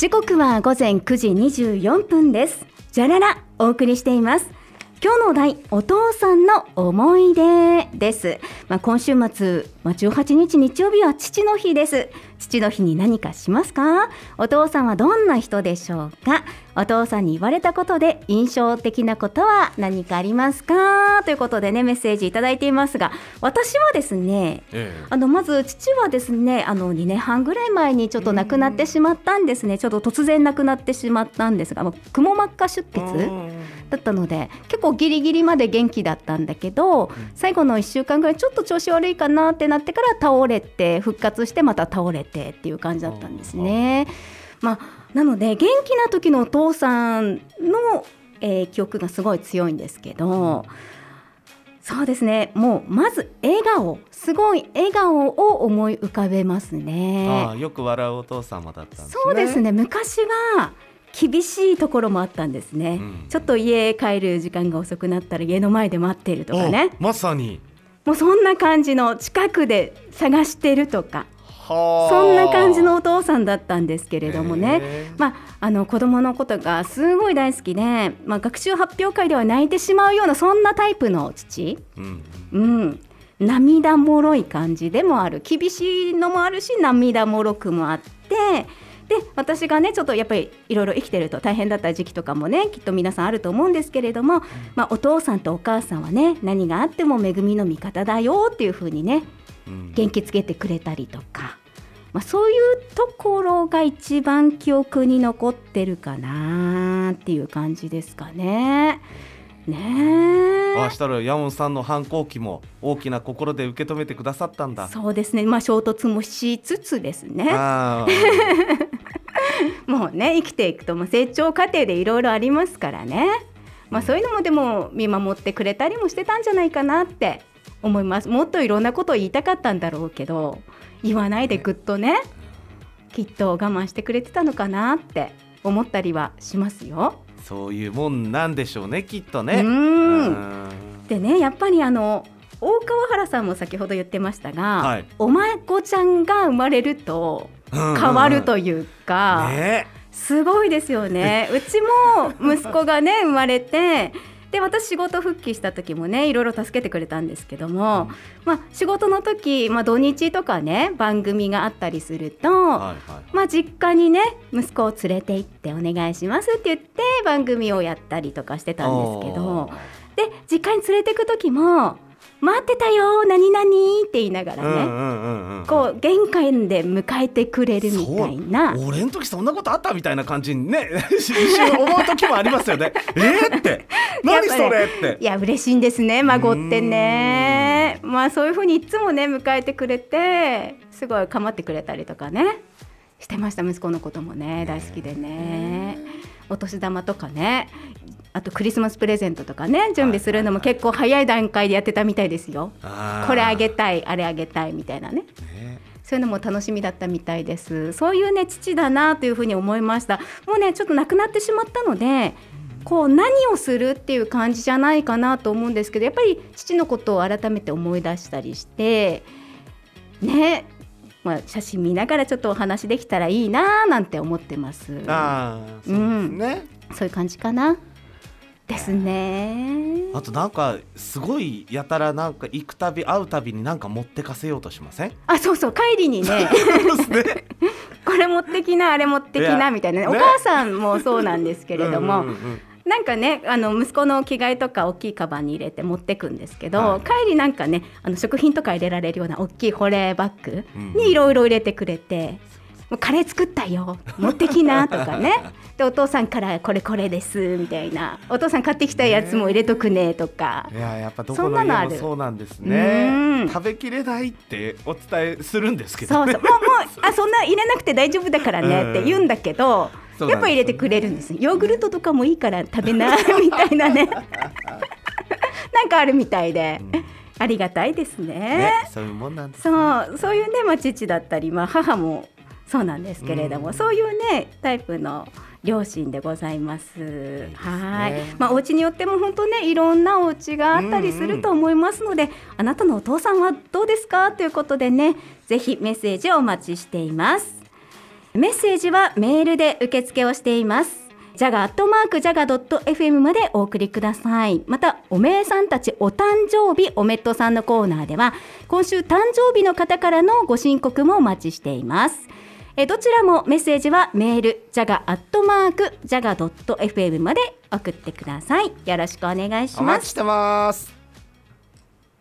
時刻は午前9時24分です。じゃららお送りしています。今日のお題お父さんの思い出です、まあ、今週末、まあ、18日日曜日は父の日です。父の日に何かしますか？お父さんはどんな人でしょうか？お父さんに言われたことで印象的なことは何かありますか？ということでねメッセージいただいていますが私はですねええ。あのまず父はですねあの2年半ぐらい前にちょっと亡くなってしまったんですね。ちょっと突然亡くなってしまったんですがくも膜下出血だったので結構ギリギリまで元気だったんだけど最後の1週間ぐらいちょっと調子悪いかなってなってから倒れて復活してまた倒れてっていう感じだったんですね。まあ、なので元気な時のお父さんの、えー記憶がすごい強いんですけど。そうですねもうまず笑顔すごい笑顔を思い浮かべますねよく笑うお父様だったんですね。そうですね昔は厳しいところもあったんですね、うんちょっと家帰る時間が遅くなったら家の前で待っているとかねおまさに。もうそんな感じの近くで探してるとかはあ。そんな感じのお父さんだったんですけれどもね、まあ、あの子供のことがすごい大好きで、まあ、学習発表会では泣いてしまうようなそんなタイプの父、うん。うん、涙もろい感じでもある。厳しいのもあるし涙もろくもあってで私がねちょっとやっぱりいろいろ生きてると大変だった時期とかもねきっと皆さんあると思うんですけれども、まあ、お父さんとお母さんはね何があっても恵みの味方だよっていう風にねうん。元気つけてくれたりとか、まあ、そういうところが一番記憶に残ってるかなっていう感じですかね。ねえあしたら山本さんの反抗期も大きな心で受け止めてくださったんだ。そうですね、まあ、衝突もしつつですね。あ もうね生きていくともう成長過程でいろいろありますからね、まあ、そういうのもでも見守ってくれたりもしてたんじゃないかなって思います。もっといろんなことを言いたかったんだろうけど言わないでぐっとねきっと我慢してくれてたのかなって思ったりはしますよ。ーそういうもんなんでしょうねきっとうね。ん。うん。でねやっぱりあの大川原さんも先ほど言ってましたが、はい。お孫ちゃんが生まれると変わるというか、ねすごいですよね。うちも息子がね生まれて。で私仕事復帰した時もねいろいろ助けてくれたんですけども、まあ、仕事の時、まあ、土日とかね番組があったりすると、はいはいまあ、実家にね息子を連れて行ってお願いしますって言って番組をやったりとかしてたんですけどで実家に連れてく時も「待ってたよ何々」って言いながらね、うんうんうんうんこう玄関で迎えてくれるみたいな。俺の時そんなことあったみたいな感じにね 一瞬思う時もありますよね。えー、って。何それ？って。いや嬉しいんですね孫ってね。まあそういうふうにいつもね迎えてくれてすごい構ってくれたりとかね。してました息子のこともね。大好きでね。お年玉とかねあとクリスマスプレゼントとかね準備するのも結構早い段階でやってたみたいですよこれあげたいあれあげたいみたいなねねそういうのも楽しみだったみたいです。そういうね父だなというふうに思いました。もうねちょっと亡くなってしまったので、こう何をするっていう感じじゃないかなと思うんですけど、やっぱり父のことを改めて思い出したりして、ね。まあ、写真見ながらちょっとお話できたらいいななんて思ってます。ああそうですね。そういう感じかな。ですね。あとなんかすごいやたらなんか行くたび会うたびになんか持ってかせようとしません？あ、そうそう帰りにね。ね。これ持ってきなあれ持ってきなみたいなねおね母さんもそうなんですけれども、うんうんうんなんかねあの息子の着替えとか大きいカバンに入れて持ってくんですけど、はい帰りなんかねあの食品とか入れられるような大きい保冷バッグうんにいろいろ入れてくれて。もうカレー作ったよ。持ってきなとかね。でお父さんからこれこれですみたいな。お父さん買ってきたやつも入れとくねとか、いややっぱどそこの家もそうなんですうねん。食べきれないってお伝えするんですけそうどね。そう。もうもうあ そんな入れなくて大丈夫だからねって言うんだけど、やっぱ入れてくれるんですヨーグルトとかもいいから食べなみたいなね。なんかあるみたいで、うん。ありがたいですね。ねそういうもんなんです。そうそういうね、まあ、父だったり、まあ、母もそうなんですけれども、うん、そういうねタイプの両親でございます。いいすね、はい、まあお家によっても本当ねいろんなお家があったりすると思いますので、うんうん、あなたのお父さんはどうですか？ということでね、ぜひメッセージをお待ちしています。メッセージはメールで受付をしています。ジャガアットマークジャガドット FM までお送りください。また、おめえさんたちお誕生日おめっとさんのコーナーでは、今週誕生日の方からのご申告もお待ちしています。えどちらもメッセージはメールジャガアットマ jaga.jaga.fm まで送ってください。よろしくお願いします。お待ちしてます。